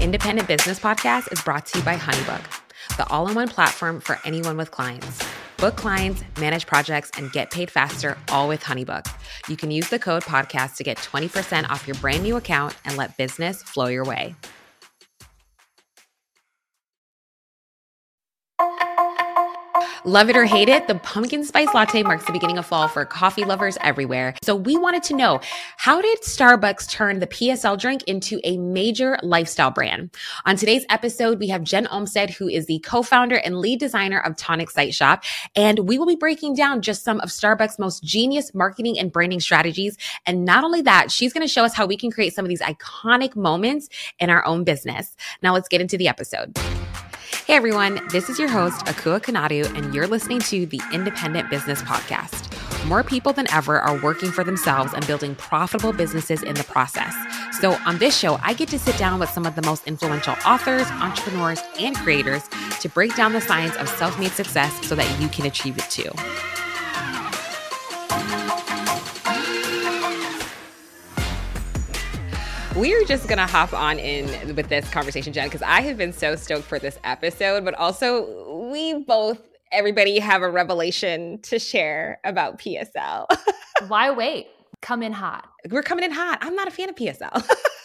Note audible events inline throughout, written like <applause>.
Independent Business Podcast is brought to you by Honeybook, the all in one platform for anyone with clients. Book clients, manage projects, and get paid faster, all with Honeybook. You can use the code podcast to get 20% off your brand new account and let business flow your way. Love it or hate it, the pumpkin spice latte marks the beginning of fall for coffee lovers everywhere. So we wanted to know how did Starbucks turn the PSL drink into a major lifestyle brand? On today's episode, we have Jen Olmstead, who is the co-founder and lead designer of Tonic Site Shop, and we will be breaking down just some of Starbucks' most genius marketing and branding strategies. And not only that, she's going to show us how we can create some of these iconic moments in our own business. Now let's get into the episode. Hey everyone, this is your host, Akua Konadu, and you're listening to the Independent Business Podcast. More people than ever are working for themselves and building profitable businesses in the process. So, on this show, I get to sit down with some of the most influential authors, entrepreneurs, and creators to break down the science of self made success so that you can achieve it too. We're just gonna hop on in with this conversation, Jen, because I have been so stoked for this episode, but also we both everybody have a revelation to share about PSL. <laughs> Why wait? Come in hot. We're coming in hot. I'm not a fan of PSL. <laughs>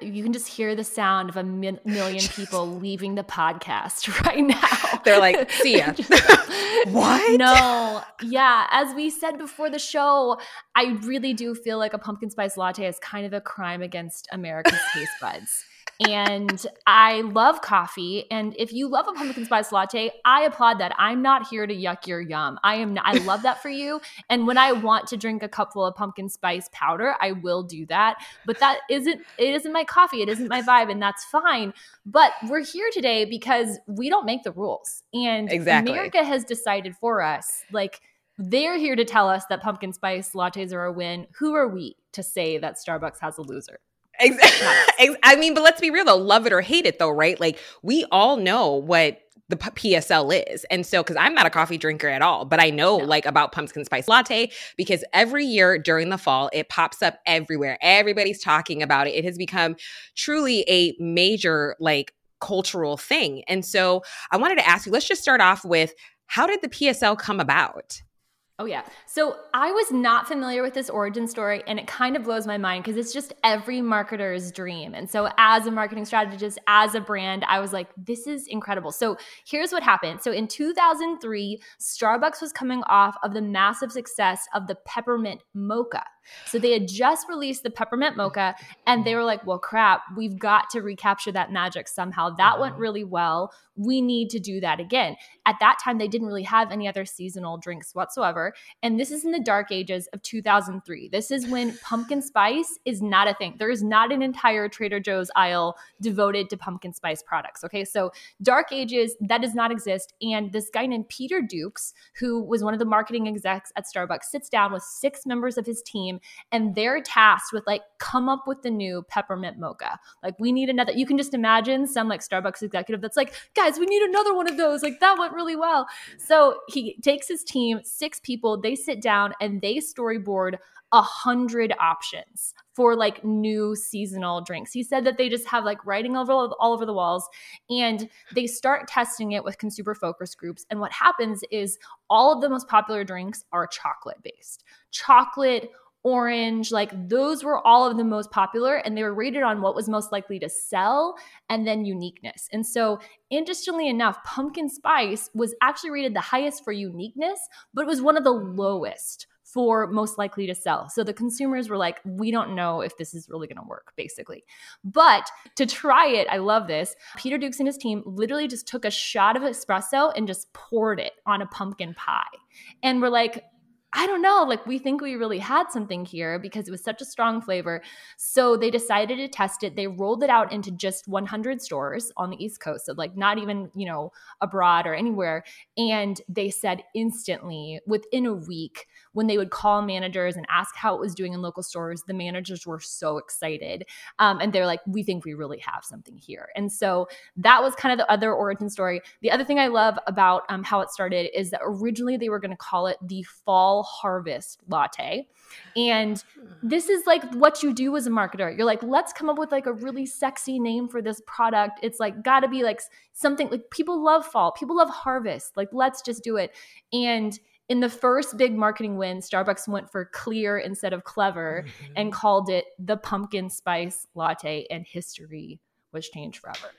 you can just hear the sound of a mi- million people <laughs> leaving the podcast <laughs> right now. They're like, see ya. <laughs> what? No. Yeah. As we said before the show, I really do feel like a pumpkin spice latte is kind of a crime against America's taste buds and I love coffee. And if you love a pumpkin spice latte, I applaud that. I'm not here to yuck your yum. I am. Not, I love that for you. And when I want to drink a cupful of pumpkin spice powder, I will do that. But that isn't. It isn't my coffee. It isn't my vibe, and that's fine. But we're here today because we don't make the rules, and exactly. America has decided for us. Like they're here to tell us that pumpkin spice lattes are a win. Who are we to say that Starbucks has a loser? Exactly. <laughs> I mean, but let's be real though, love it or hate it though, right? Like we all know what the PSL is. And so, because I'm not a coffee drinker at all, but I know no. like about pumpkin spice latte because every year during the fall, it pops up everywhere. Everybody's talking about it. It has become truly a major like cultural thing. And so, I wanted to ask you let's just start off with how did the PSL come about? Oh, yeah. So I was not familiar with this origin story, and it kind of blows my mind because it's just every marketer's dream. And so, as a marketing strategist, as a brand, I was like, this is incredible. So, here's what happened. So, in 2003, Starbucks was coming off of the massive success of the peppermint mocha. So they had just released the peppermint mocha and they were like, well, crap, we've got to recapture that magic somehow. That went really well. We need to do that again. At that time, they didn't really have any other seasonal drinks whatsoever. And this is in the dark ages of 2003. This is when <laughs> pumpkin spice is not a thing. There is not an entire Trader Joe's aisle devoted to pumpkin spice products. Okay. So dark ages, that does not exist. And this guy named Peter Dukes, who was one of the marketing execs at Starbucks, sits down with six members of his team team and they're tasked with like come up with the new peppermint mocha. Like we need another. You can just imagine some like Starbucks executive that's like, guys, we need another one of those. Like that went really well. So he takes his team, six people, they sit down and they storyboard a hundred options for like new seasonal drinks. He said that they just have like writing over all over the walls and they start testing it with consumer focus groups. And what happens is all of the most popular drinks are chocolate based. Chocolate orange like those were all of the most popular and they were rated on what was most likely to sell and then uniqueness and so interestingly enough pumpkin spice was actually rated the highest for uniqueness but it was one of the lowest for most likely to sell. So the consumers were like, we don't know if this is really going to work, basically. But to try it, I love this. Peter Dukes and his team literally just took a shot of espresso and just poured it on a pumpkin pie. And we're like, I don't know, like we think we really had something here because it was such a strong flavor. So they decided to test it. They rolled it out into just 100 stores on the East Coast, so like not even, you know, abroad or anywhere. And they said instantly within a week, when they would call managers and ask how it was doing in local stores, the managers were so excited. Um, and they're like, we think we really have something here. And so that was kind of the other origin story. The other thing I love about um, how it started is that originally they were going to call it the Fall harvest latte. And this is like what you do as a marketer. You're like, let's come up with like a really sexy name for this product. It's like got to be like something like people love fall, people love harvest. Like, let's just do it. And in the first big marketing win, Starbucks went for clear instead of clever mm-hmm. and called it the pumpkin spice latte, and history was changed forever.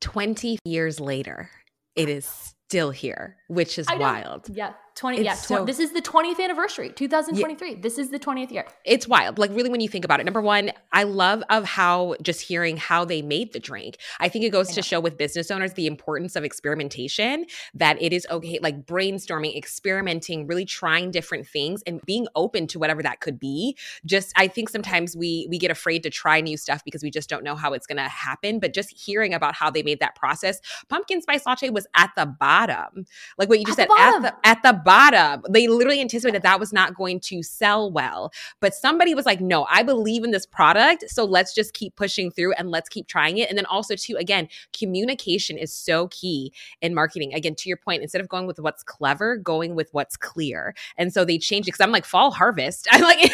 20 years later, it is still here, which is wild. Yeah. 20 it's yeah so, this is the 20th anniversary 2023 yeah, this is the 20th year. It's wild. Like really when you think about it number one i love of how just hearing how they made the drink. I think it goes to show with business owners the importance of experimentation that it is okay like brainstorming experimenting really trying different things and being open to whatever that could be. Just i think sometimes we we get afraid to try new stuff because we just don't know how it's going to happen but just hearing about how they made that process pumpkin spice latte was at the bottom. Like what you just at said the at the at the bottom. They literally anticipated that that was not going to sell well. But somebody was like, no, I believe in this product. So let's just keep pushing through and let's keep trying it. And then also, too, again, communication is so key in marketing. Again, to your point, instead of going with what's clever, going with what's clear. And so they changed it because I'm like, fall harvest. <laughs> I'm like,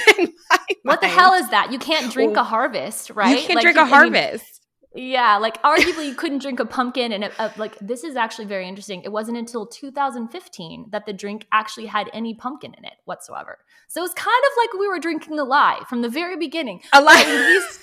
what the hell is that? You can't drink a harvest, right? You can't like, drink a harvest. Yeah, like arguably you couldn't drink a pumpkin, and it, uh, like this is actually very interesting. It wasn't until 2015 that the drink actually had any pumpkin in it whatsoever. So it's kind of like we were drinking a lie from the very beginning. A lie. At least,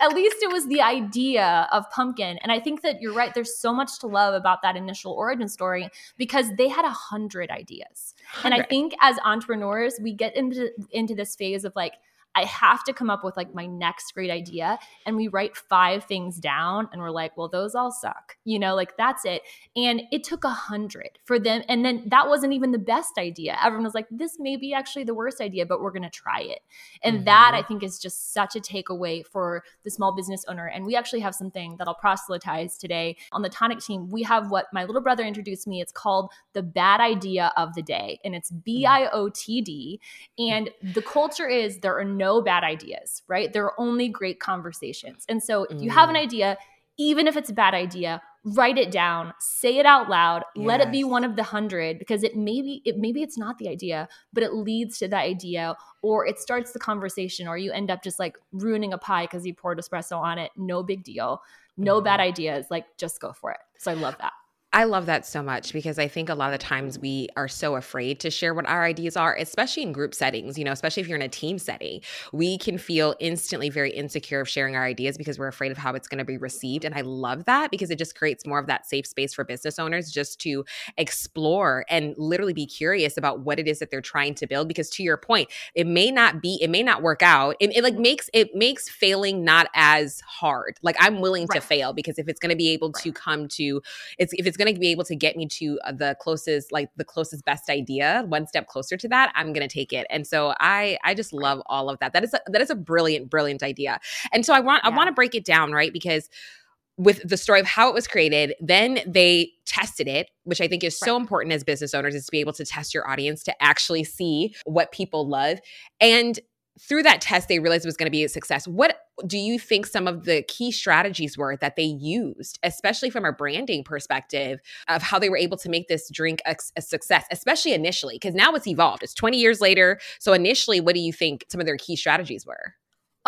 at least it was the idea of pumpkin, and I think that you're right. There's so much to love about that initial origin story because they had a hundred ideas, 100. and I think as entrepreneurs we get into into this phase of like I have to come up with like my next great idea. And we write five things down and we're like, well, those all suck. You know, like that's it. And it took a hundred for them. And then that wasn't even the best idea. Everyone was like, this may be actually the worst idea, but we're going to try it. And mm-hmm. that I think is just such a takeaway for the small business owner. And we actually have something that I'll proselytize today on the Tonic team. We have what my little brother introduced me. It's called the bad idea of the day. And it's B I O T D. And the culture is there are no no bad ideas, right? There are only great conversations. And so if you have an mm. idea, even if it's a bad idea, write it down, say it out loud, yes. let it be one of the hundred because it maybe it maybe it's not the idea, but it leads to that idea or it starts the conversation or you end up just like ruining a pie because you poured espresso on it. No big deal. No mm. bad ideas. Like just go for it. So I love that. I love that so much because I think a lot of times we are so afraid to share what our ideas are, especially in group settings, you know, especially if you're in a team setting. We can feel instantly very insecure of sharing our ideas because we're afraid of how it's going to be received. And I love that because it just creates more of that safe space for business owners just to explore and literally be curious about what it is that they're trying to build. Because to your point, it may not be, it may not work out. It, it like makes it makes failing not as hard. Like I'm willing right. to fail because if it's going to be able right. to come to it's if it's going going to be able to get me to uh, the closest like the closest best idea one step closer to that i'm going to take it. And so i i just love all of that. That is a, that is a brilliant brilliant idea. And so i want yeah. i want to break it down right? Because with the story of how it was created then they tested it which i think is right. so important as business owners is to be able to test your audience to actually see what people love. And through that test, they realized it was going to be a success. What do you think some of the key strategies were that they used, especially from a branding perspective, of how they were able to make this drink a, a success, especially initially? Because now it's evolved. It's 20 years later. So, initially, what do you think some of their key strategies were?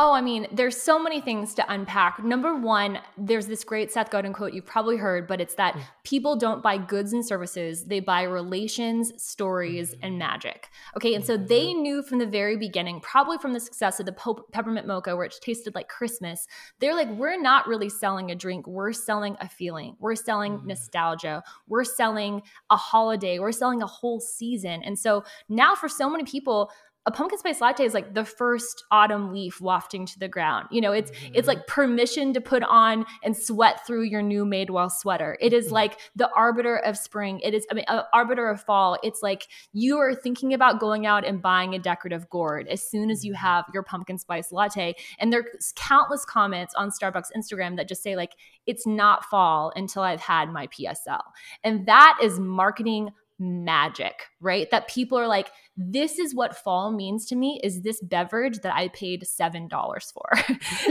Oh, I mean, there's so many things to unpack. Number one, there's this great Seth Godin quote you've probably heard, but it's that mm. people don't buy goods and services, they buy relations, stories, and mm. magic. Okay, and so they mm-hmm. knew from the very beginning, probably from the success of the peppermint mocha, which tasted like Christmas, they're like, we're not really selling a drink, we're selling a feeling, we're selling nostalgia, we're selling a holiday, we're selling a whole season. And so now for so many people, a pumpkin spice latte is like the first autumn leaf wafting to the ground. You know, it's mm-hmm. it's like permission to put on and sweat through your new Madewell sweater. It is mm-hmm. like the arbiter of spring. It is I mean, uh, arbiter of fall. It's like you are thinking about going out and buying a decorative gourd as soon as you mm-hmm. have your pumpkin spice latte. And there's countless comments on Starbucks Instagram that just say like it's not fall until I've had my PSL. And that is marketing magic, right? That people are like, this is what fall means to me is this beverage that I paid $7 for.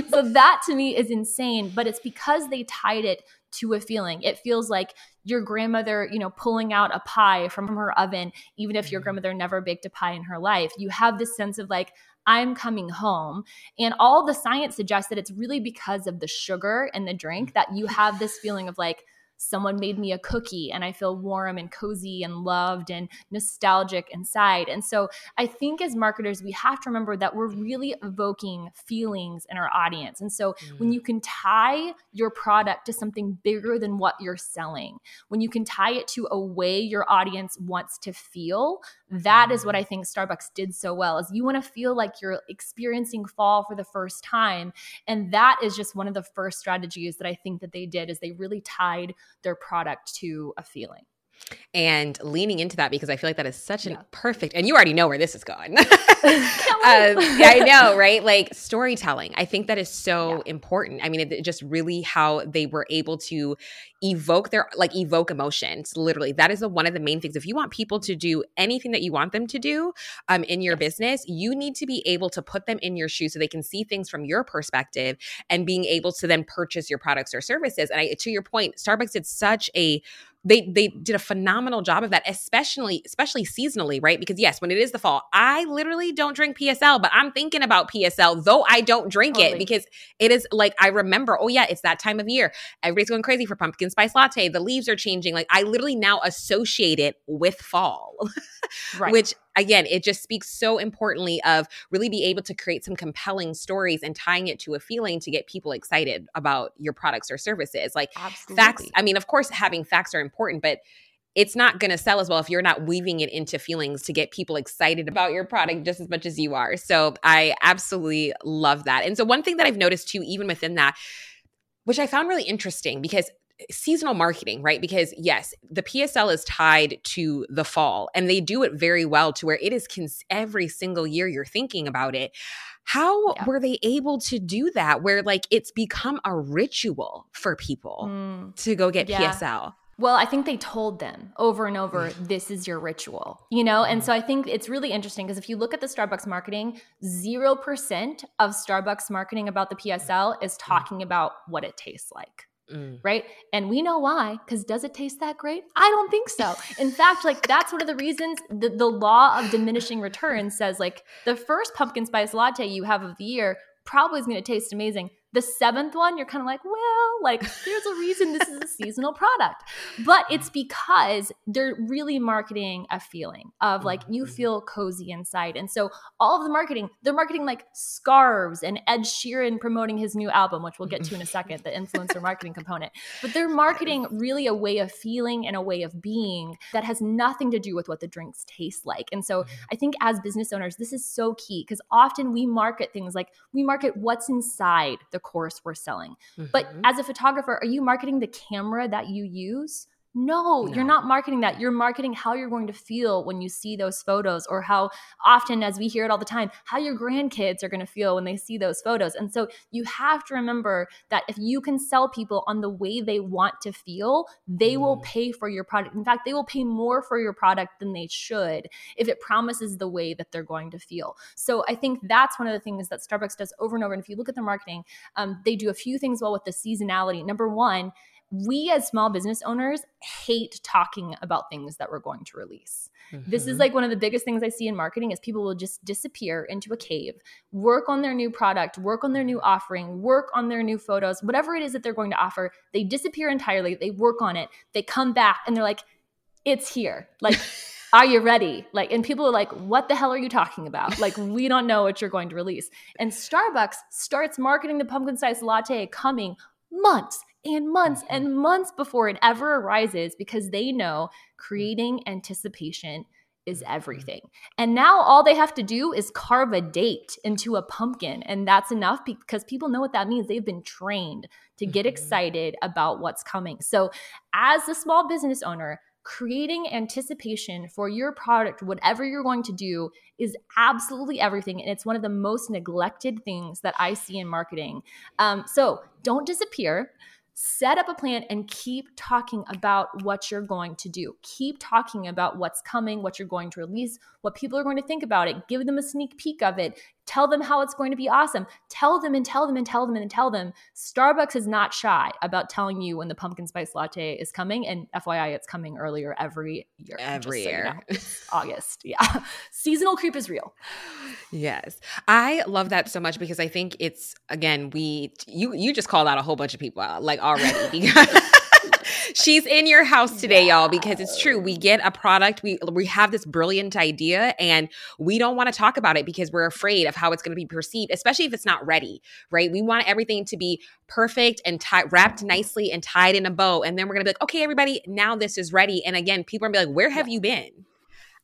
<laughs> so <laughs> that to me is insane, but it's because they tied it to a feeling. It feels like your grandmother, you know, pulling out a pie from her oven, even if your mm-hmm. grandmother never baked a pie in her life. You have this sense of like, I'm coming home. And all the science suggests that it's really because of the sugar in the drink that you have this feeling of like, someone made me a cookie and I feel warm and cozy and loved and nostalgic inside. And so I think as marketers, we have to remember that we're really evoking feelings in our audience. And so mm. when you can tie your product to something bigger than what you're selling, when you can tie it to a way your audience wants to feel, that is what. I think Starbucks did so well is you want to feel like you're experiencing fall for the first time. And that is just one of the first strategies that I think that they did is they really tied their product to a feeling and leaning into that because I feel like that is such yeah. a perfect, and you already know where this is going. <laughs> um, yeah, I know, right? Like storytelling. I think that is so yeah. important. I mean, it, it, just really how they were able to evoke their, like, evoke emotions. Literally, that is a, one of the main things. If you want people to do anything that you want them to do um, in your yes. business, you need to be able to put them in your shoes so they can see things from your perspective and being able to then purchase your products or services. And I, to your point, Starbucks did such a they they did a phenomenal job of that, especially especially seasonally, right? Because yes, when it is the fall, I literally don't drink PSL, but I'm thinking about PSL though I don't drink totally. it because it is like I remember, oh yeah, it's that time of year. Everybody's going crazy for pumpkin spice latte. The leaves are changing. Like I literally now associate it with fall, <laughs> right. which again, it just speaks so importantly of really be able to create some compelling stories and tying it to a feeling to get people excited about your products or services. Like Absolutely. facts, I mean, of course, having facts are important, but it's not going to sell as well if you're not weaving it into feelings to get people excited about your product just as much as you are. So I absolutely love that. And so one thing that I've noticed too, even within that, which I found really interesting because seasonal marketing, right? Because yes, the PSL is tied to the fall and they do it very well to where it is cons- every single year you're thinking about it. How yeah. were they able to do that where like it's become a ritual for people mm. to go get yeah. PSL? Well, I think they told them over and over, this is your ritual, you know? And so I think it's really interesting because if you look at the Starbucks marketing, 0% of Starbucks marketing about the PSL is mm. talking about what it tastes like. Mm. Right. And we know why, because does it taste that great? I don't think so. In fact, like that's one of the reasons the, the law of diminishing returns says like the first pumpkin spice latte you have of the year probably is going to taste amazing. The seventh one, you're kind of like, well, like there's a reason this is a seasonal product. But it's because they're really marketing a feeling of like you mm-hmm. feel cozy inside. And so all of the marketing, they're marketing like scarves and Ed Sheeran promoting his new album, which we'll get to in a second, the influencer marketing component. But they're <laughs> marketing really a way of feeling and a way of being that has nothing to do with what the drinks taste like. And so mm-hmm. I think as business owners, this is so key because often we market things like we market what's inside the the course we're selling. Mm-hmm. But as a photographer, are you marketing the camera that you use? No, no, you're not marketing that. You're marketing how you're going to feel when you see those photos, or how often, as we hear it all the time, how your grandkids are going to feel when they see those photos. And so you have to remember that if you can sell people on the way they want to feel, they mm. will pay for your product. In fact, they will pay more for your product than they should if it promises the way that they're going to feel. So I think that's one of the things that Starbucks does over and over. And if you look at their marketing, um, they do a few things well with the seasonality. Number one, we as small business owners hate talking about things that we're going to release. Mm-hmm. This is mm-hmm. like one of the biggest things I see in marketing is people will just disappear into a cave, work on their new product, work on their new offering, work on their new photos, whatever it is that they're going to offer. They disappear entirely, they work on it, they come back and they're like it's here. Like <laughs> are you ready? Like, and people are like, what the hell are you talking about? Like, we don't know what you're going to release. And Starbucks starts marketing the pumpkin spice latte coming months and months mm-hmm. and months before it ever arises because they know creating anticipation is mm-hmm. everything. And now all they have to do is carve a date into a pumpkin. And that's enough because people know what that means. They've been trained to get mm-hmm. excited about what's coming. So, as a small business owner, creating anticipation for your product, whatever you're going to do, is absolutely everything. And it's one of the most neglected things that I see in marketing. Um, so, don't disappear set up a plan and keep talking about what you're going to do. Keep talking about what's coming, what you're going to release, what people are going to think about it. Give them a sneak peek of it. Tell them how it's going to be awesome. Tell them and tell them and tell them and tell them. Starbucks is not shy about telling you when the pumpkin spice latte is coming. And FYI, it's coming earlier every year. Every year. So you know. August. Yeah. <laughs> Seasonal creep is real. Yes. I love that so much because I think it's again, we you you just called out a whole bunch of people uh, like already <laughs> because she's in your house today yeah. y'all because it's true we get a product we we have this brilliant idea and we don't want to talk about it because we're afraid of how it's going to be perceived especially if it's not ready right we want everything to be perfect and tie, wrapped nicely and tied in a bow and then we're going to be like okay everybody now this is ready and again people are going to be like where have yeah. you been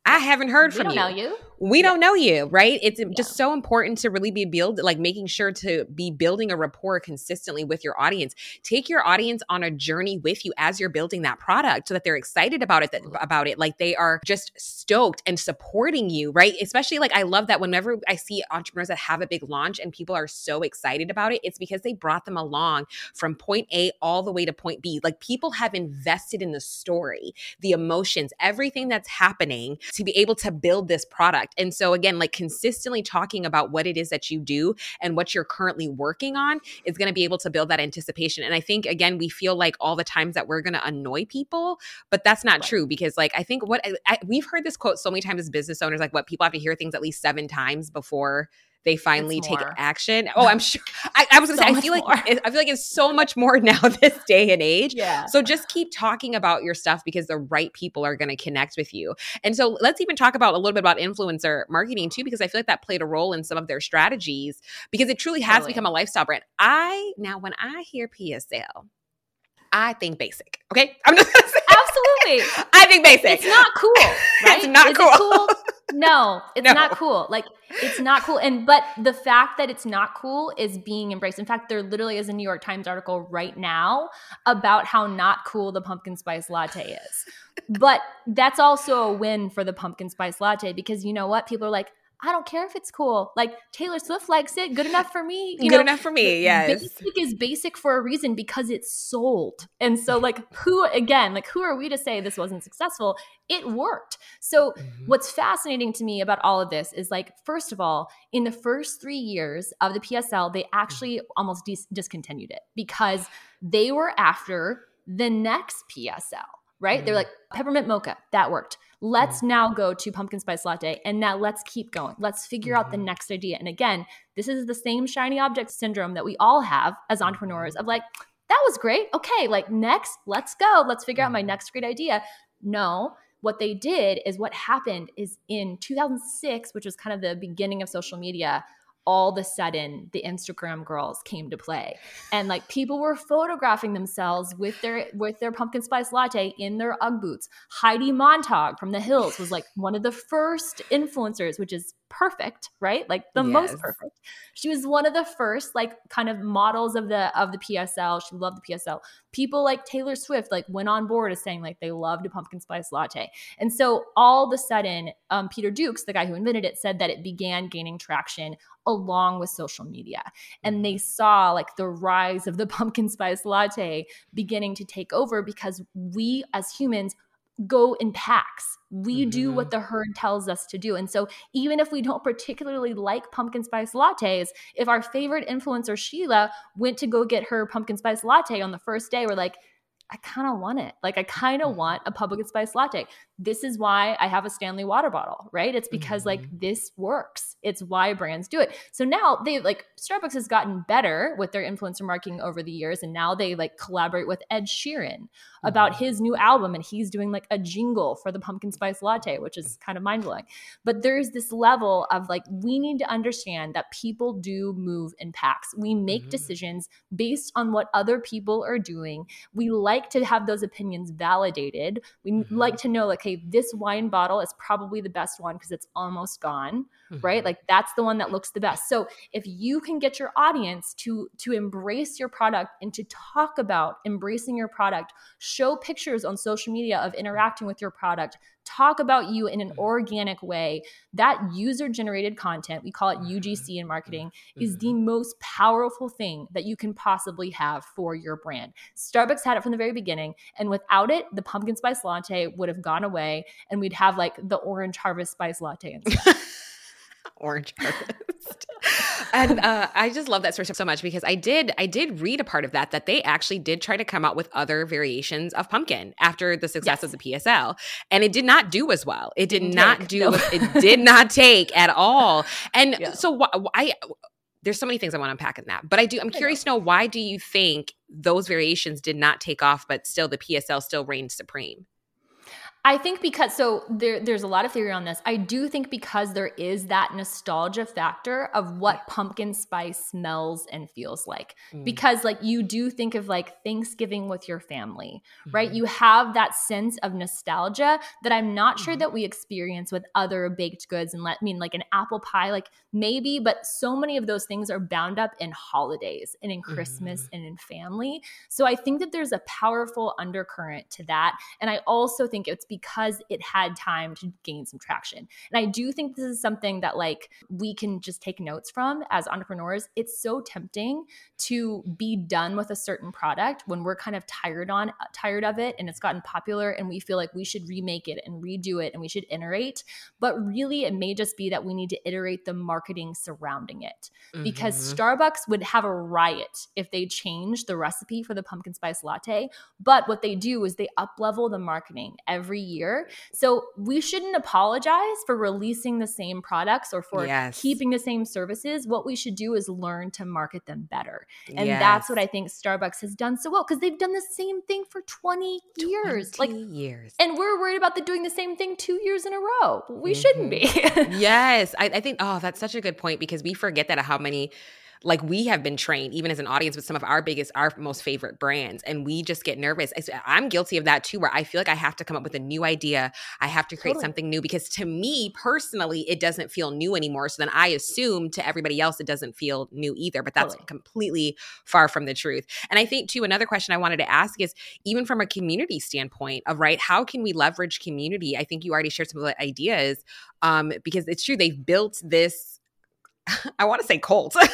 I haven't heard we from you. Know you. We don't know you, right? It's yeah. just so important to really be build like making sure to be building a rapport consistently with your audience. Take your audience on a journey with you as you're building that product so that they're excited about it that, mm. about it like they are just stoked and supporting you, right? Especially like I love that whenever I see entrepreneurs that have a big launch and people are so excited about it, it's because they brought them along from point A all the way to point B. Like people have invested in the story, the emotions, everything that's happening to be able to build this product. And so, again, like consistently talking about what it is that you do and what you're currently working on is going to be able to build that anticipation. And I think, again, we feel like all the times that we're going to annoy people, but that's not right. true because, like, I think what I, we've heard this quote so many times as business owners, like, what people have to hear things at least seven times before they finally take action. Oh, I'm sure. I, I was gonna so say, I feel like it, I feel like it's so much more <laughs> now this day and age. Yeah. So just keep talking about your stuff because the right people are going to connect with you. And so let's even talk about a little bit about influencer marketing too, because I feel like that played a role in some of their strategies because it truly has totally. become a lifestyle brand. I now when I hear PSL, I think basic. Okay, I'm just <laughs> absolutely. I think basic. It's not cool, <laughs> right? it's not cool. Cool? No, <laughs> it's no. not cool. Like it's not cool. And but the fact that it's not cool is being embraced. In fact, there literally is a New York Times article right now about how not cool the pumpkin spice latte is. but that's also a win for the pumpkin spice latte because you know what? People are like, I don't care if it's cool. Like Taylor Swift likes it. Good enough for me. You Good know, enough for me. Yes. Basic is basic for a reason because it's sold. And so, like, who again, like, who are we to say this wasn't successful? It worked. So, mm-hmm. what's fascinating to me about all of this is like, first of all, in the first three years of the PSL, they actually almost dis- discontinued it because they were after the next PSL right? Mm. They're like peppermint mocha, that worked. Let's mm. now go to pumpkin spice latte and now let's keep going. Let's figure mm-hmm. out the mm-hmm. next idea. And again, this is the same shiny object syndrome that we all have as entrepreneurs of like, that was great. Okay, like next, let's go. Let's figure out my mm-hmm. next great idea. No, what they did is what happened is in 2006, which was kind of the beginning of social media, all of a sudden the Instagram girls came to play. And like people were photographing themselves with their with their pumpkin spice latte in their Ugg boots. Heidi Montag from the Hills was like one of the first influencers, which is perfect, right? Like the yes. most perfect. She was one of the first like kind of models of the of the PSL. She loved the PSL. People like Taylor Swift like went on board as saying like they loved a pumpkin spice latte. And so all of a sudden, um, Peter Dukes, the guy who invented it, said that it began gaining traction along with social media. And they mm-hmm. saw like the rise of the <laughs> pumpkin spice latte beginning to take over because we as humans go in packs. We mm-hmm. do what the herd tells us to do. And so, even if we don't particularly like pumpkin spice lattes, if our favorite influencer, Sheila, went to go get her pumpkin spice latte on the first day, we're like, I kind of want it. Like I kind of mm-hmm. want a pumpkin spice latte. This is why I have a Stanley water bottle, right? It's because mm-hmm. like this works. It's why brands do it. So now they like Starbucks has gotten better with their influencer marketing over the years and now they like collaborate with Ed Sheeran about his new album and he's doing like a jingle for the pumpkin spice latte, which is kind of mind-blowing. But there's this level of like we need to understand that people do move in packs. We make mm-hmm. decisions based on what other people are doing. We like to have those opinions validated. We mm-hmm. like to know like hey, this wine bottle is probably the best one because it's almost gone, right? Mm-hmm. Like that's the one that looks the best. So if you can get your audience to to embrace your product and to talk about embracing your product show pictures on social media of interacting with your product talk about you in an mm-hmm. organic way, that user generated content, we call it UGC mm-hmm. in marketing, mm-hmm. is the most powerful thing that you can possibly have for your brand. Starbucks had it from the very beginning. And without it, the pumpkin spice latte would have gone away and we'd have like the orange harvest spice latte instead. <laughs> orange <laughs> harvest. and uh, I just love that story so much because I did I did read a part of that that they actually did try to come out with other variations of pumpkin after the success yes. of the PSL, and it did not do as well. It did not do. No. it did not take at all. And <laughs> yeah. so wh- I there's so many things I want to unpack in that, but I do. I'm curious know. to know why do you think those variations did not take off, but still the PSL still reigned supreme? I think because so there, there's a lot of theory on this. I do think because there is that nostalgia factor of what pumpkin spice smells and feels like. Mm. Because like you do think of like Thanksgiving with your family, mm-hmm. right? You have that sense of nostalgia that I'm not sure mm-hmm. that we experience with other baked goods and let I mean like an apple pie, like maybe, but so many of those things are bound up in holidays and in Christmas mm. and in family. So I think that there's a powerful undercurrent to that. And I also think it's because it had time to gain some traction. And I do think this is something that like we can just take notes from as entrepreneurs. It's so tempting to be done with a certain product when we're kind of tired on tired of it and it's gotten popular and we feel like we should remake it and redo it and we should iterate. But really it may just be that we need to iterate the marketing surrounding it. Mm-hmm. Because Starbucks would have a riot if they changed the recipe for the pumpkin spice latte. But what they do is they uplevel the marketing every year. So we shouldn't apologize for releasing the same products or for yes. keeping the same services. What we should do is learn to market them better. And yes. that's what I think Starbucks has done so well because they've done the same thing for 20 years. 20 like years. And we're worried about the doing the same thing two years in a row. We mm-hmm. shouldn't be. <laughs> yes. I, I think, oh, that's such a good point because we forget that how many like we have been trained even as an audience with some of our biggest our most favorite brands and we just get nervous i'm guilty of that too where i feel like i have to come up with a new idea i have to create totally. something new because to me personally it doesn't feel new anymore so then i assume to everybody else it doesn't feel new either but that's totally. completely far from the truth and i think too another question i wanted to ask is even from a community standpoint of right how can we leverage community i think you already shared some of the ideas um, because it's true they've built this <laughs> I want to say cult. <laughs>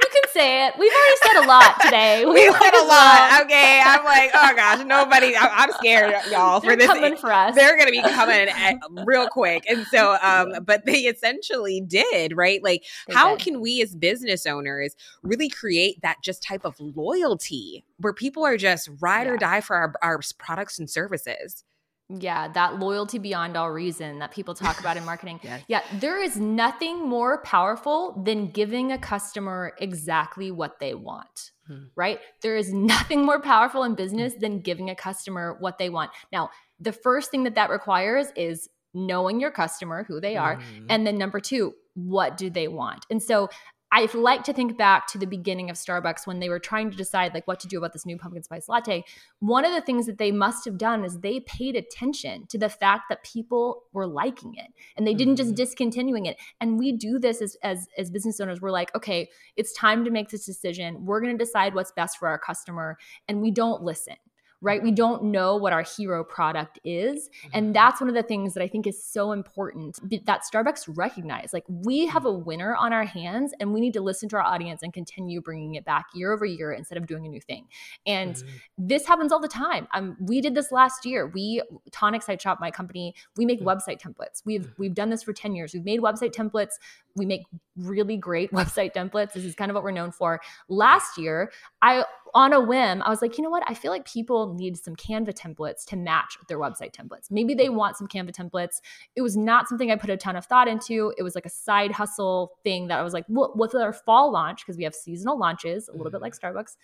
you can say it. We've already said a lot today. <laughs> We, we said a lot. Okay, I'm like, oh gosh, nobody. I'm, scared, y'all. For They're this, coming for us. They're going to be coming at, real quick, and so, um, but they essentially did right. Like, they how did. can we as business owners really create that just type of loyalty where people are just ride yeah. or die for our, our products and services? Yeah, that loyalty beyond all reason that people talk about in marketing. <laughs> yes. Yeah, there is nothing more powerful than giving a customer exactly what they want. Hmm. Right? There is nothing more powerful in business than giving a customer what they want. Now, the first thing that that requires is knowing your customer, who they are, mm. and then number 2, what do they want? And so I like to think back to the beginning of Starbucks when they were trying to decide like what to do about this new pumpkin spice latte. One of the things that they must have done is they paid attention to the fact that people were liking it and they didn't just mm-hmm. discontinuing it. And we do this as as as business owners. We're like, okay, it's time to make this decision. We're going to decide what's best for our customer and we don't listen right? We don't know what our hero product is. And mm-hmm. that's one of the things that I think is so important that Starbucks recognize. Like, we have a winner on our hands and we need to listen to our audience and continue bringing it back year over year instead of doing a new thing. And mm-hmm. this happens all the time. Um, we did this last year. We, Tonic Site Shop, my company, we make mm-hmm. website templates. We've, mm-hmm. we've done this for 10 years. We've made website templates. We make really great <laughs> website templates. This is kind of what we're known for. Last year, I on a whim, I was like, you know what? I feel like people need some Canva templates to match their website templates. Maybe they want some Canva templates. It was not something I put a ton of thought into. It was like a side hustle thing that I was like, well, with our fall launch, because we have seasonal launches, a little bit like mm-hmm. Starbucks,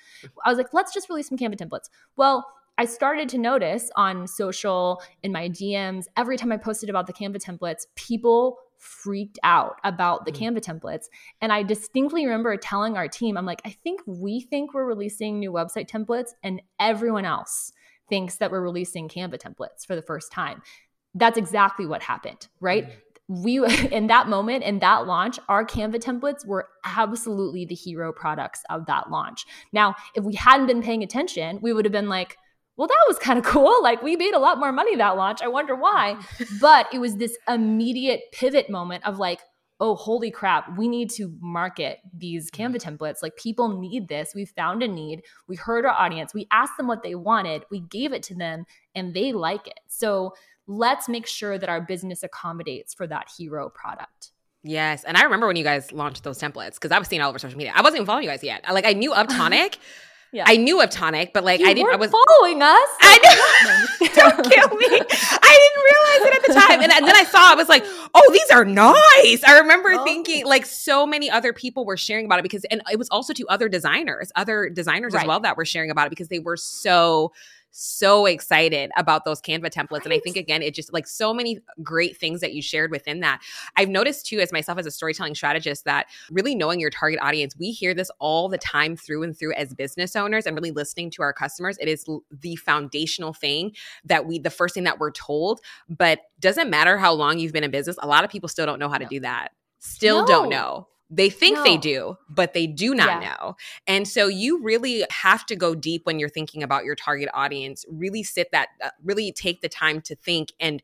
I was like, let's just release some Canva templates. Well, I started to notice on social, in my DMs, every time I posted about the Canva templates, people freaked out about the mm. Canva templates. And I distinctly remember telling our team, I'm like, I think we think we're releasing new website templates, and everyone else thinks that we're releasing Canva templates for the first time. That's exactly what happened, right? Mm. We, <laughs> in that moment, in that launch, our Canva templates were absolutely the hero products of that launch. Now, if we hadn't been paying attention, we would have been like, well, that was kind of <laughs> cool. Like we made a lot more money that launch. I wonder why. <laughs> but it was this immediate pivot moment of like, oh, holy crap, we need to market these mm-hmm. Canva templates. Like people need this. We found a need. We heard our audience. We asked them what they wanted. We gave it to them and they like it. So let's make sure that our business accommodates for that hero product. Yes. And I remember when you guys launched those templates because I was seeing all over social media. I wasn't even following you guys yet. Like I knew <laughs> of Tonic. Yeah. I knew of Tonic, but like you I didn't. I was following us. <laughs> I know. <laughs> <laughs> Don't kill me. I didn't realize it at the time, and, and, then I saw. I was like, "Oh, these are nice." I remember oh. thinking like so many other people were sharing about it because, and it was also to other designers, other designers right. as well that were sharing about it because they were so so excited about those Canva templates. And I think, again, it just like so many great things that you shared within that. I've noticed too, as myself as a storytelling strategist, that really knowing your target audience, we hear this all the time through and through as business owners and really listening to our customers. It is the foundational thing that we, the first thing that we're told, but doesn't matter how long you've been in business, a lot of people still don't know how to do that. Still no. don't know. They think no. they do, but they do not yeah. know. And so you really have to go deep when you're thinking about your target audience. Really sit that, uh, really take the time to think and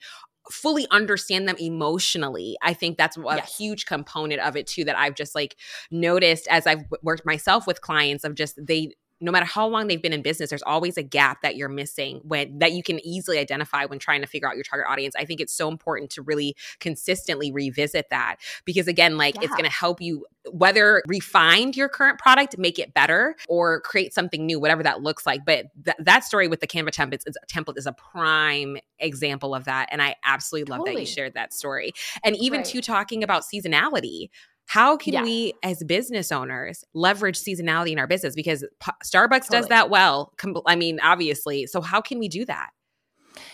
fully understand them emotionally. I think that's a yes. huge component of it too that I've just like noticed as I've worked myself with clients of just they no matter how long they've been in business, there's always a gap that you're missing when that you can easily identify when trying to figure out your target audience. I think it's so important to really consistently revisit that because again, like yeah. it's going to help you whether refine your current product, make it better, or create something new, whatever that looks like. But th- that story with the Canva templates is, template is a prime example of that, and I absolutely love totally. that you shared that story. And even right. to talking about seasonality, how can yeah. we, as business owners, leverage seasonality in our business? Because Starbucks totally. does that well. I mean, obviously. So, how can we do that?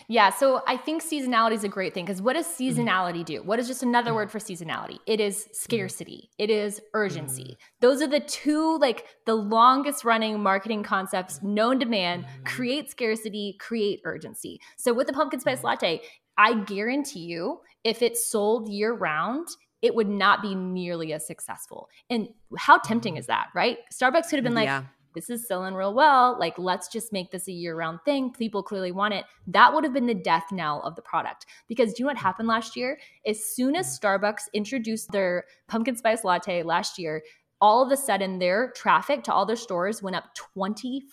Yeah, so I think seasonality is a great thing because what does mm-hmm. seasonality do? What is just another mm-hmm. word for seasonality? It is mm-hmm. scarcity. It is urgency. Those are the two like the longest running marketing concepts known to man, create scarcity, create urgency. So with the pumpkin spice latte, I guarantee you if it's sold year round, it would not be nearly as successful. And how tempting mm-hmm. is that, right? Starbucks could have been like, yeah. this is selling real well. Like, let's just make this a year round thing. People clearly want it. That would have been the death knell of the product. Because do you know what happened last year? As soon as mm-hmm. Starbucks introduced their pumpkin spice latte last year, all of a sudden their traffic to all their stores went up 25%.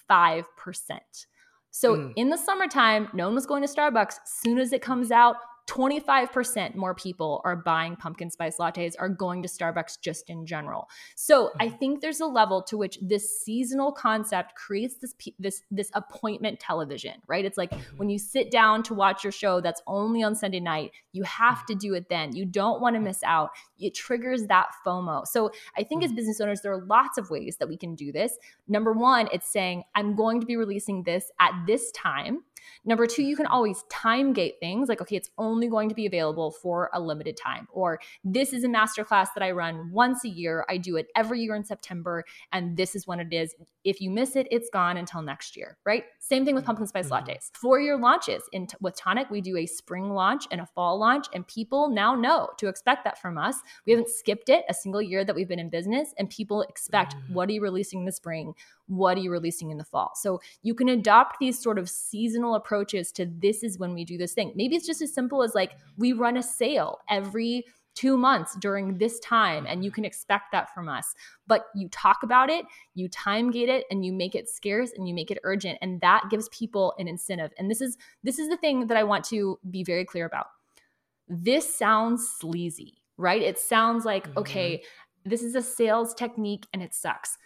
So mm. in the summertime, no one was going to Starbucks. Soon as it comes out, 25% more people are buying pumpkin spice lattes, are going to Starbucks just in general. So I mm-hmm. think there's a level to which this seasonal concept creates this this this appointment television, right? It's like mm-hmm. when you sit down to watch your show that's only on Sunday night, you have mm-hmm. to do it then. You don't want to miss out. It triggers that FOMO. So I think as business owners, there are lots of ways that we can do this. Number one, it's saying, I'm going to be releasing this at this time Number two, you can always time gate things like, okay, it's only going to be available for a limited time. Or this is a masterclass that I run once a year. I do it every year in September, and this is when it is. If you miss it, it's gone until next year, right? Same thing with pumpkin spice mm-hmm. lattes. For your launches in t- with Tonic, we do a spring launch and a fall launch, and people now know to expect that from us. We haven't skipped it a single year that we've been in business, and people expect mm-hmm. what are you releasing in the spring? What are you releasing in the fall? So you can adopt these sort of seasonal approaches to this is when we do this thing. Maybe it's just as simple as like we run a sale every two months during this time and you can expect that from us but you talk about it you time gate it and you make it scarce and you make it urgent and that gives people an incentive and this is this is the thing that i want to be very clear about this sounds sleazy right it sounds like mm-hmm. okay this is a sales technique and it sucks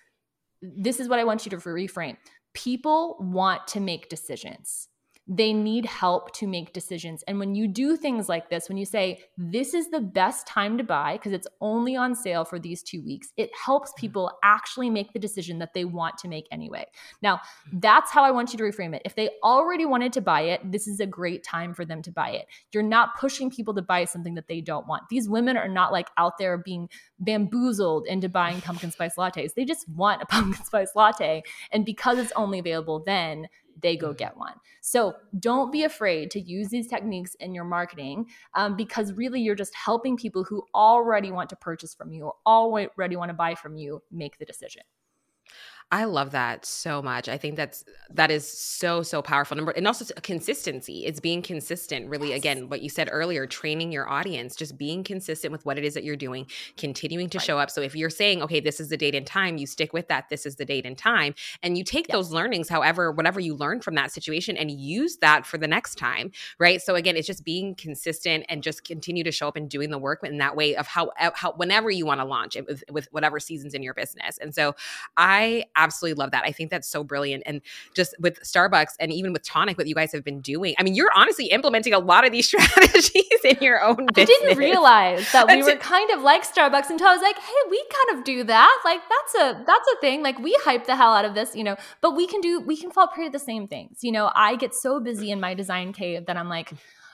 this is what I want you to reframe. People want to make decisions they need help to make decisions. And when you do things like this, when you say, this is the best time to buy because it's only on sale for these two weeks, it helps mm-hmm. people actually make the decision that they want to make anyway. Now, that's how I want you to reframe it. If they already wanted to buy it, this is a great time for them to buy it. You're not pushing people to buy something that they don't want. These women are not like out there being bamboozled into buying pumpkin spice lattes. They just want a <laughs> pumpkin spice latte. And because it's only available then, they go mm-hmm. get one. So don't be afraid to use these techniques in your marketing um, because really you're just helping people who already want to purchase from you or already want to buy from you make the decision. I love that so much. I think that's that is so so powerful. Number and also consistency. It's being consistent. Really, yes. again, what you said earlier, training your audience, just being consistent with what it is that you're doing, continuing to right. show up. So if you're saying, okay, this is the date and time, you stick with that. This is the date and time, and you take those learnings, however, whatever you learn from that situation, and use that for the next time, right? So again, it's just being consistent and just continue to show up and doing the work in that way of how eh, how whenever you want to launch it with, with whatever seasons in your business. And so I absolutely love that. I think that's so brilliant. And just with Starbucks and even with Tonic, what you guys have been doing, I mean, you're honestly implementing a lot of these <laughs> strategies in your own business. I didn't realize that <laughs> we were kind of like Starbucks until I was like, hey, we kind of do that. Like that's a that's a thing. Like we hype the hell out of this, you know, but we can do we can fall prey to the same things. You know, I get so busy in my design cave that I'm like,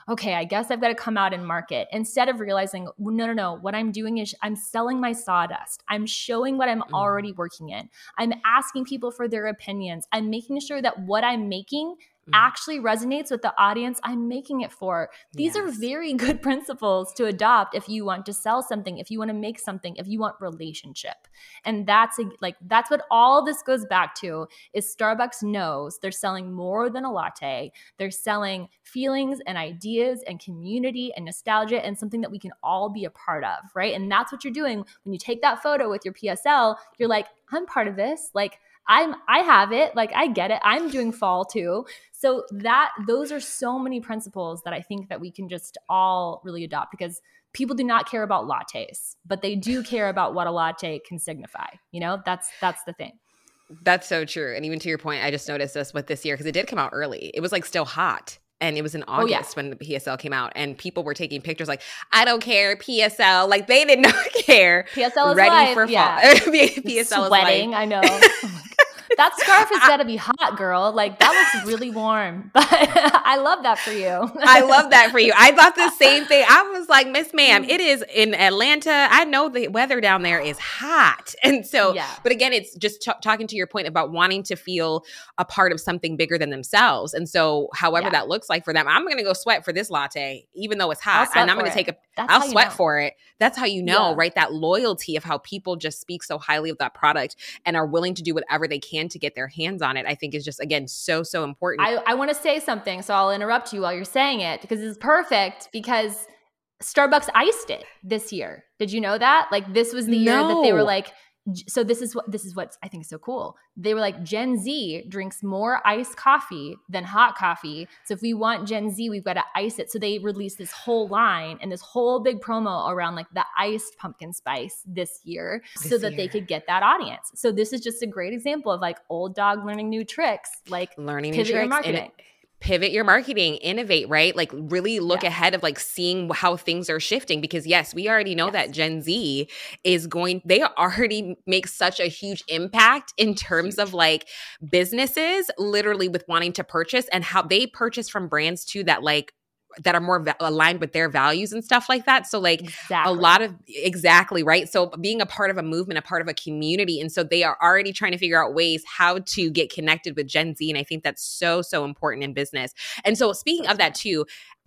okay, I guess I've got to come out and market instead of realizing, no, no, no, what I'm doing is I'm selling my sawdust. I'm showing what I'm mm. already working in. I'm asking people for their opinions. I'm making sure that what I'm making. Mm. actually resonates with the audience I'm making it for. These yes. are very <laughs> good principles to adopt if you want to sell something, if you want to make something, if you want relationship. And that's a, like that's what all this goes back to is Starbucks knows they're selling more than a latte. They're selling feelings and ideas and community and nostalgia and something that we can all be a part of, right? And that's what you're doing when you take that photo with your PSL, you're like, I'm part of this. Like I'm I have it, like I get it. I'm doing fall too. So that those are so many principles that I think that we can just all really adopt because people do not care about lattes, but they do care about what a latte can signify. You know, that's that's the thing. That's so true. And even to your point, I just noticed this with this year because it did come out early. It was like still hot and it was in August oh, yeah. when the PSL came out, and people were taking pictures like, "I don't care, PSL." Like they did not <laughs> care. PSL is ready live. for fall. Yeah. <laughs> PSL Sweating, I know. <laughs> that scarf has got to be <laughs> hot, girl. Like that looks really warm. <laughs> But I love that for you. I love that for you. I thought the <laughs> same thing. I was like, Miss Ma'am, mm. it is in Atlanta. I know the weather down there is hot, and so. Yeah. But again, it's just t- talking to your point about wanting to feel a part of something bigger than themselves, and so however yeah. that looks like for them, I'm going to go sweat for this latte, even though it's hot, and I'm going to take a. will sweat know. for it. That's how you know, yeah. right? That loyalty of how people just speak so highly of that product and are willing to do whatever they can to get their hands on it, I think is just, again, so, so important. I, I want to say something, so I'll interrupt you while you're saying it because it's perfect because Starbucks iced it this year. Did you know that? Like, this was the no. year that they were like, so this is what this is what I think is so cool. They were like Gen Z drinks more iced coffee than hot coffee. So if we want Gen Z, we've got to ice it. So they released this whole line and this whole big promo around like the iced pumpkin spice this year this so that year. they could get that audience. So this is just a great example of like old dog learning new tricks, like learning new tricks marketing pivot your marketing, innovate, right? Like really look yeah. ahead of like seeing how things are shifting because yes, we already know yes. that Gen Z is going they already make such a huge impact in terms of like businesses literally with wanting to purchase and how they purchase from brands too that like that are more va- aligned with their values and stuff like that. So like exactly. a lot of exactly right. So being a part of a movement, a part of a community, and so they are already trying to figure out ways how to get connected with Gen Z, and I think that's so so important in business. And so speaking of that too,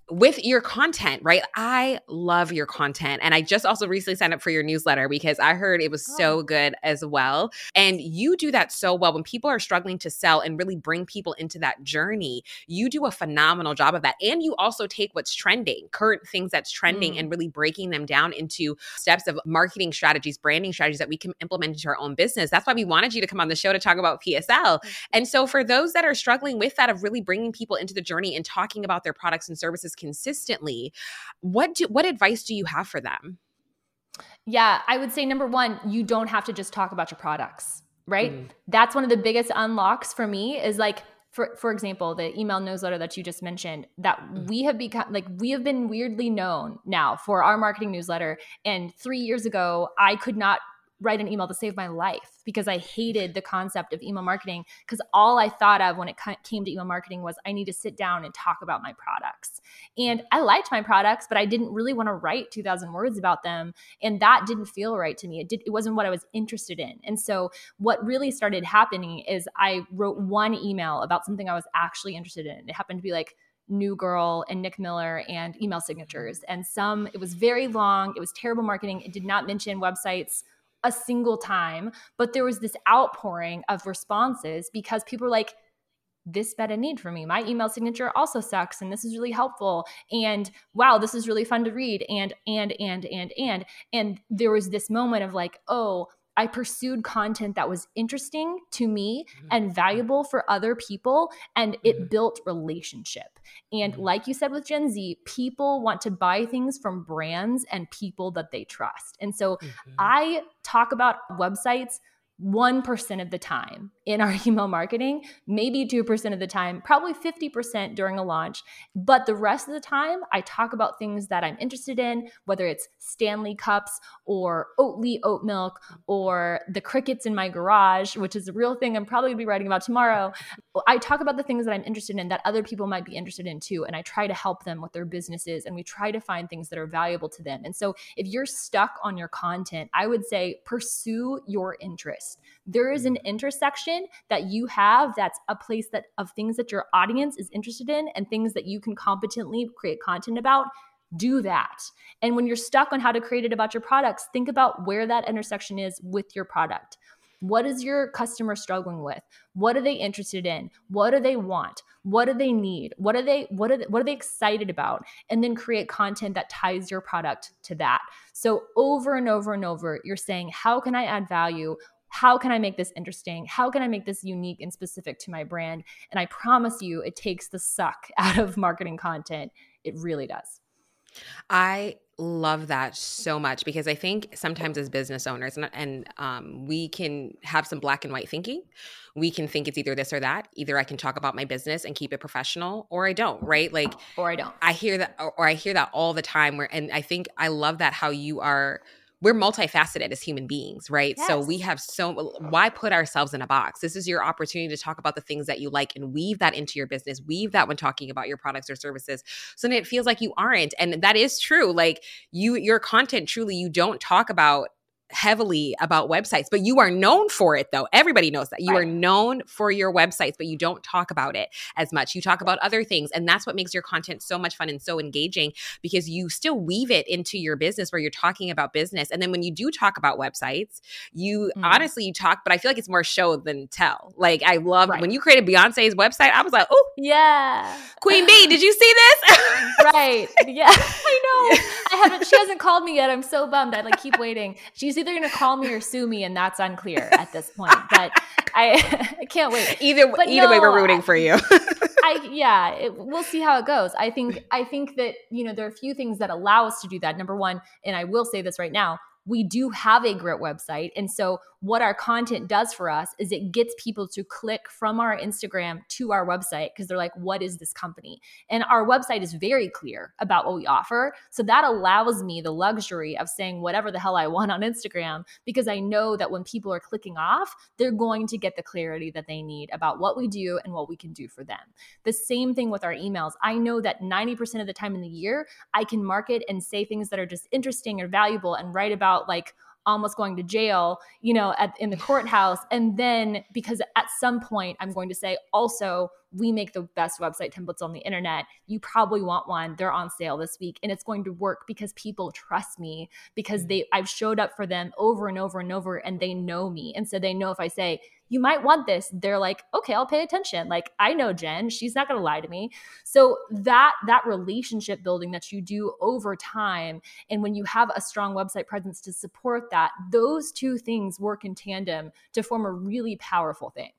with your content, right? I love your content. And I just also recently signed up for your newsletter because I heard it was oh. so good as well. And you do that so well when people are struggling to sell and really bring people into that journey. You do a phenomenal job of that. And you also take what's trending, current things that's trending, mm. and really breaking them down into steps of marketing strategies, branding strategies that we can implement into our own business. That's why we wanted you to come on the show to talk about PSL. And so for those that are struggling with that, of really bringing people into the journey and talking about their products and services consistently what do what advice do you have for them yeah i would say number one you don't have to just talk about your products right mm. that's one of the biggest unlocks for me is like for for example the email newsletter that you just mentioned that mm. we have become like we have been weirdly known now for our marketing newsletter and 3 years ago I could not write an email to save my life because I hated mm-hmm. the concept of email marketing because all I thought of when it came to email marketing was I need to sit down and talk about my products. And I liked my products, but I didn't really want to write 2000 words about them and that didn't feel right to me. It did it wasn't what I was interested in. And so what really started happening is I wrote one email about something I was actually interested in. It happened to be like New Girl and Nick Miller and email signatures. Mm-hmm. And some, it was very long. It was terrible marketing. It did not mention websites a single time, but there was this outpouring of responses because people were like, this met a need for me. My email signature also sucks and this is really helpful. And wow, this is really fun to read. And, and, and, and, and. And there was this moment of like, oh, I pursued content that was interesting to me mm-hmm. and valuable for other people, and it mm-hmm. built relationship. And mm-hmm. like you said with Gen Z, people want to buy things from brands and people that they trust. And so mm-hmm. I talk about websites 1% of the time in our <laughs> email marketing, maybe 2% of the time, probably 50% during a launch. But the rest of the time, I talk about things that I'm interested in, whether it's Stanley cups or Oatly oat milk or the crickets in my garage, which is a real thing I'm probably gonna be writing about tomorrow. I talk about the things that I'm interested in that other people might be interested in too. And I try to help them with their businesses and we try to find things that are valuable to them. And so if you're stuck on your content, I would say pursue your interest. There is an intersection that you have that's a place that of things that your audience is interested in and things that you can competently create content about do that. And when you're stuck on how to create it about your products, think about where that intersection is with your product. What is your customer struggling with? What are they interested in? What do they want? What do they need? What are they what are they, what are they excited about? And then create content that ties your product to that. So over and over and over, you're saying, "How can I add value? How can I make this interesting? How can I make this unique and specific to my brand?" And I promise you, it takes the suck <laughs> out of marketing content. It really does. I love that so much because I think sometimes as business owners and, and um, we can have some black and white thinking. We can think it's either this or that. Either I can talk about my business and keep it professional, or I don't. Right? Like, or I don't. I hear that, or, or I hear that all the time. Where and I think I love that how you are we're multifaceted as human beings, right? Yes. So we have so why put ourselves in a box? This is your opportunity to talk about the things that you like and weave that into your business, weave that when talking about your products or services. So then it feels like you aren't. And that is true. Like you your content truly you don't talk about heavily about websites, but you are known for it though. Everybody knows that. You right. are known for your websites, but you don't talk about it as much. You talk about other things. And that's what makes your content so much fun and so engaging because you still weave it into your business where you're talking about business. And then when you do talk about websites, you mm. honestly you talk, but I feel like it's more show than tell. Like I love right. when you created Beyonce's website, I was like, oh yeah. Queen B, did you see this? <laughs> right. Yeah. I <laughs> know. I haven't she hasn't called me yet. I'm so bummed. I like keep waiting. She's either going to call me or sue me, and that's unclear at this point. But I, <laughs> I can't wait. Either but either no, way, we're rooting for you. <laughs> I yeah, it, we'll see how it goes. I think I think that you know there are a few things that allow us to do that. Number one, and I will say this right now, we do have a grit website. And so, what our content does for us is it gets people to click from our Instagram to our website because they're like, what is this company? And our website is very clear about what we offer. So, that allows me the luxury of saying whatever the hell I want on Instagram because I know that when people are clicking off, they're going to get the clarity that they need about what we do and what we can do for them. The same thing with our emails. I know that 90% of the time in the year, I can market and say things that are just interesting or valuable and write about like almost going to jail, you know, at, in the courthouse. And then because at some point I'm going to say, also, we make the best website templates on the internet. You probably want one. They're on sale this week. And it's going to work because people trust me because mm. they I've showed up for them over and over and over and they know me. And so they know if I say, you might want this. They're like okay i'll pay attention. Like i know jen. She's not going to lie to me. So that that relationship building that you do over time and when you have a strong website presence to support that those two things work in tandem to form a really powerful thing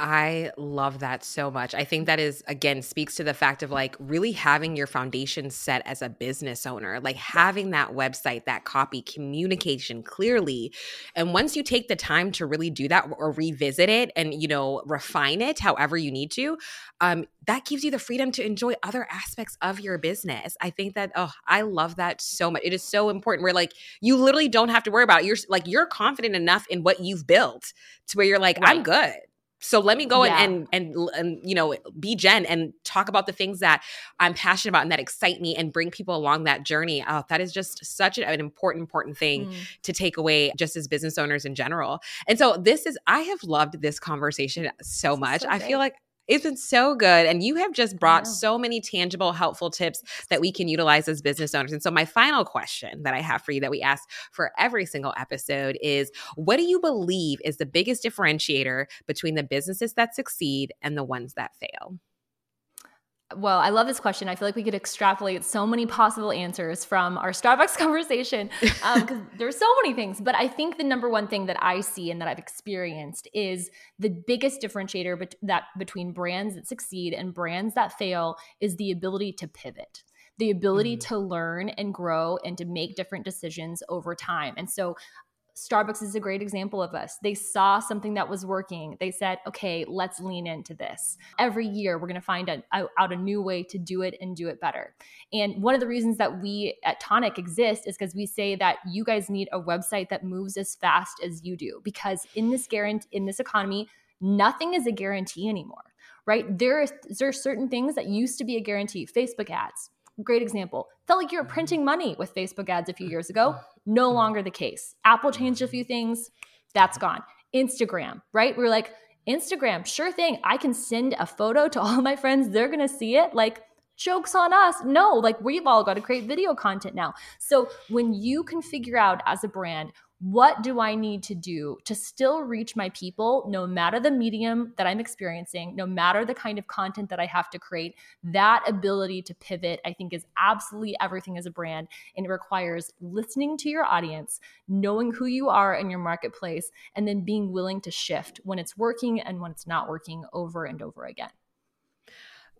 I love that so much. I think that is, again, speaks to the fact of like really having your foundation set as a business owner, like having that website, that copy, communication clearly. And once you take the time to really do that or revisit it and, you know, refine it however you need to, um, that gives you the freedom to enjoy other aspects of your business. I think that, oh, I love that so much. It is so important where like you literally don't have to worry about it. You're like, you're confident enough in what you've built to where you're like, right. I'm good so let me go yeah. and, and and and you know be Jen and talk about the things that I'm passionate about and that excite me and bring people along that journey. Oh, that is just such an important important thing mm. to take away just as business owners in general. And so this is I have loved this conversation so much. So I feel like It's been so good. And you have just brought so many tangible, helpful tips that we can utilize as business owners. And so, my final question that I have for you that we ask for every single episode is what do you believe is the biggest differentiator between the businesses that succeed and the ones that fail? Well, I love this question. I feel like we could extrapolate so many possible answers from our Starbucks <laughs> conversation because um, there's so many things. But I think the number one thing that I see and that I've experienced is the biggest differentiator bet- that between brands that succeed and brands that fail is the ability to pivot the ability mm. to learn and grow and to make different decisions over time. And so Starbucks is a great example of us. They saw something that was working. They said, okay, let's lean into this. Every year, we're going to find a, out a new way to do it and do it better. And one of the reasons that we at Tonic exist is because we say that you guys need a website that moves as fast as you do. Because in this guarantee, in this economy, nothing is a guarantee anymore, right? There are, there are certain things that used to be a guarantee. Facebook ads, great example. Felt like you were printing money with Facebook ads a few years ago. No mm-hmm. longer the case. Apple changed a mm-hmm. few things. That's gone. Instagram, right? We are like, Instagram, sure thing. I can send a photo to <laughs> all my friends. They're going to see it. Like, jokes on us. No, like we've all got to create video content now. So when you can figure out as a brand what do I need to do to still reach my people, no matter the medium that I'm experiencing, no matter the kind of content that I have to create? That ability to pivot, I think, is absolutely everything as a brand. And it requires listening to your audience, knowing who you are in your marketplace, and then being willing to shift when it's working and when it's not working over and over again.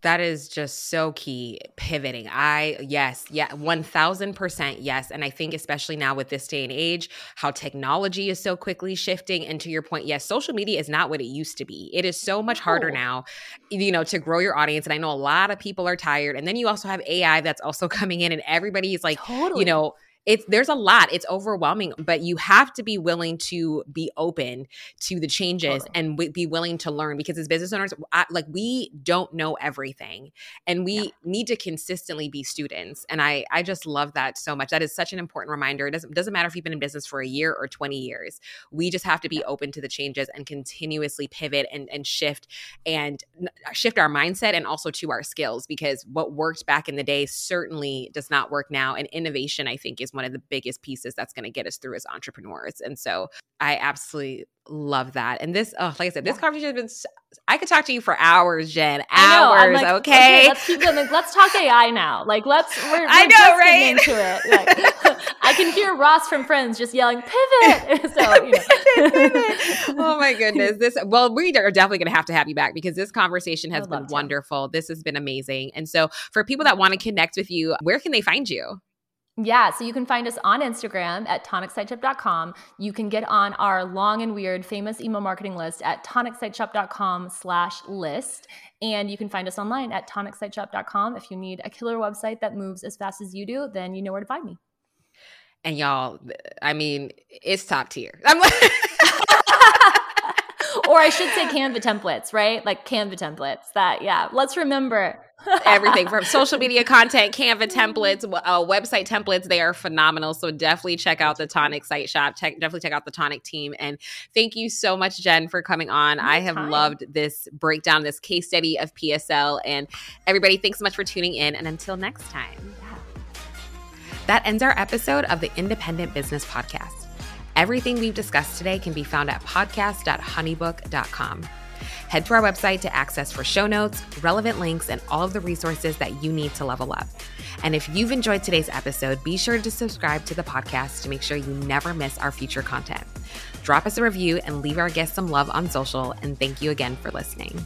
That is just so key. Pivoting. I, yes, yeah, 1000% yes. And I think, especially now with this day and age, how technology is so quickly shifting. And to your point, yes, social media is not what it used to be. It is so much harder now, you know, to grow your audience. And I know a lot of people are tired. And then you also have AI that's also <laughs> coming in, and everybody's like, totally. you know, it's there's a lot it's overwhelming but you have to be willing to be open to the changes and w- be willing to learn because as business owners I, like we don't know everything and we yeah. need to consistently be students and i i just love that so much. That is such an important reminder. It doesn't, doesn't matter if you've been in business for a year or 20 years we just have to be open to the changes and continuously pivot and, and shift and uh, shift our mindset and also to our skills because what worked back in the day certainly does not work now and innovation i think is one of the biggest pieces that's going to get us through as entrepreneurs. And so I absolutely love that. And this, oh, like I said, this conversation has been. So, I could talk to you for hours, Jen. Hours, like, okay? okay? Let's keep going. Like, let's talk AI now. Like, let's. We're, <laughs> we're I know, right? Into it. Like, <laughs> I can hear Ross from Friends just yelling, "Pivot!" <laughs> so, you know. pivot. Oh my goodness! This. Well, we are definitely going to have to have you back because this conversation has been wonderful. This has been amazing. And so, for people that want to connect with you, where can they find you? Yeah, so you can find us on Instagram at tonicsiteshop.com. You can get on our long and weird famous email marketing list at tonicsiteshop.com slash list. And you can find us online at tonicsiteshop.com. If you need a killer website that moves as fast as you do, then you know where to find me. And y'all, I mean, it's top tier. <laughs> I'm like or I should say Canva templates, right? Like Canva templates. That, yeah, let's remember everything from social media content, Canva templates, uh, website templates. They are phenomenal. So definitely check out the Tonic site shop. Check, definitely check out the Tonic team. And thank you so much, Jen, for coming on. I have loved this breakdown, this case study of PSL. And everybody, thanks so much for tuning in. And until next time. That ends our episode of the Independent Business Podcast. Everything we've discussed today can be found at podcast.honeybook.com. Head to our website to access for show notes, relevant links, and all of the resources that you need to level up. And if you've enjoyed today's episode, be sure to subscribe to the podcast to make sure you never miss our future content. Drop us a review and leave our guests some love on social. And thank you again for listening.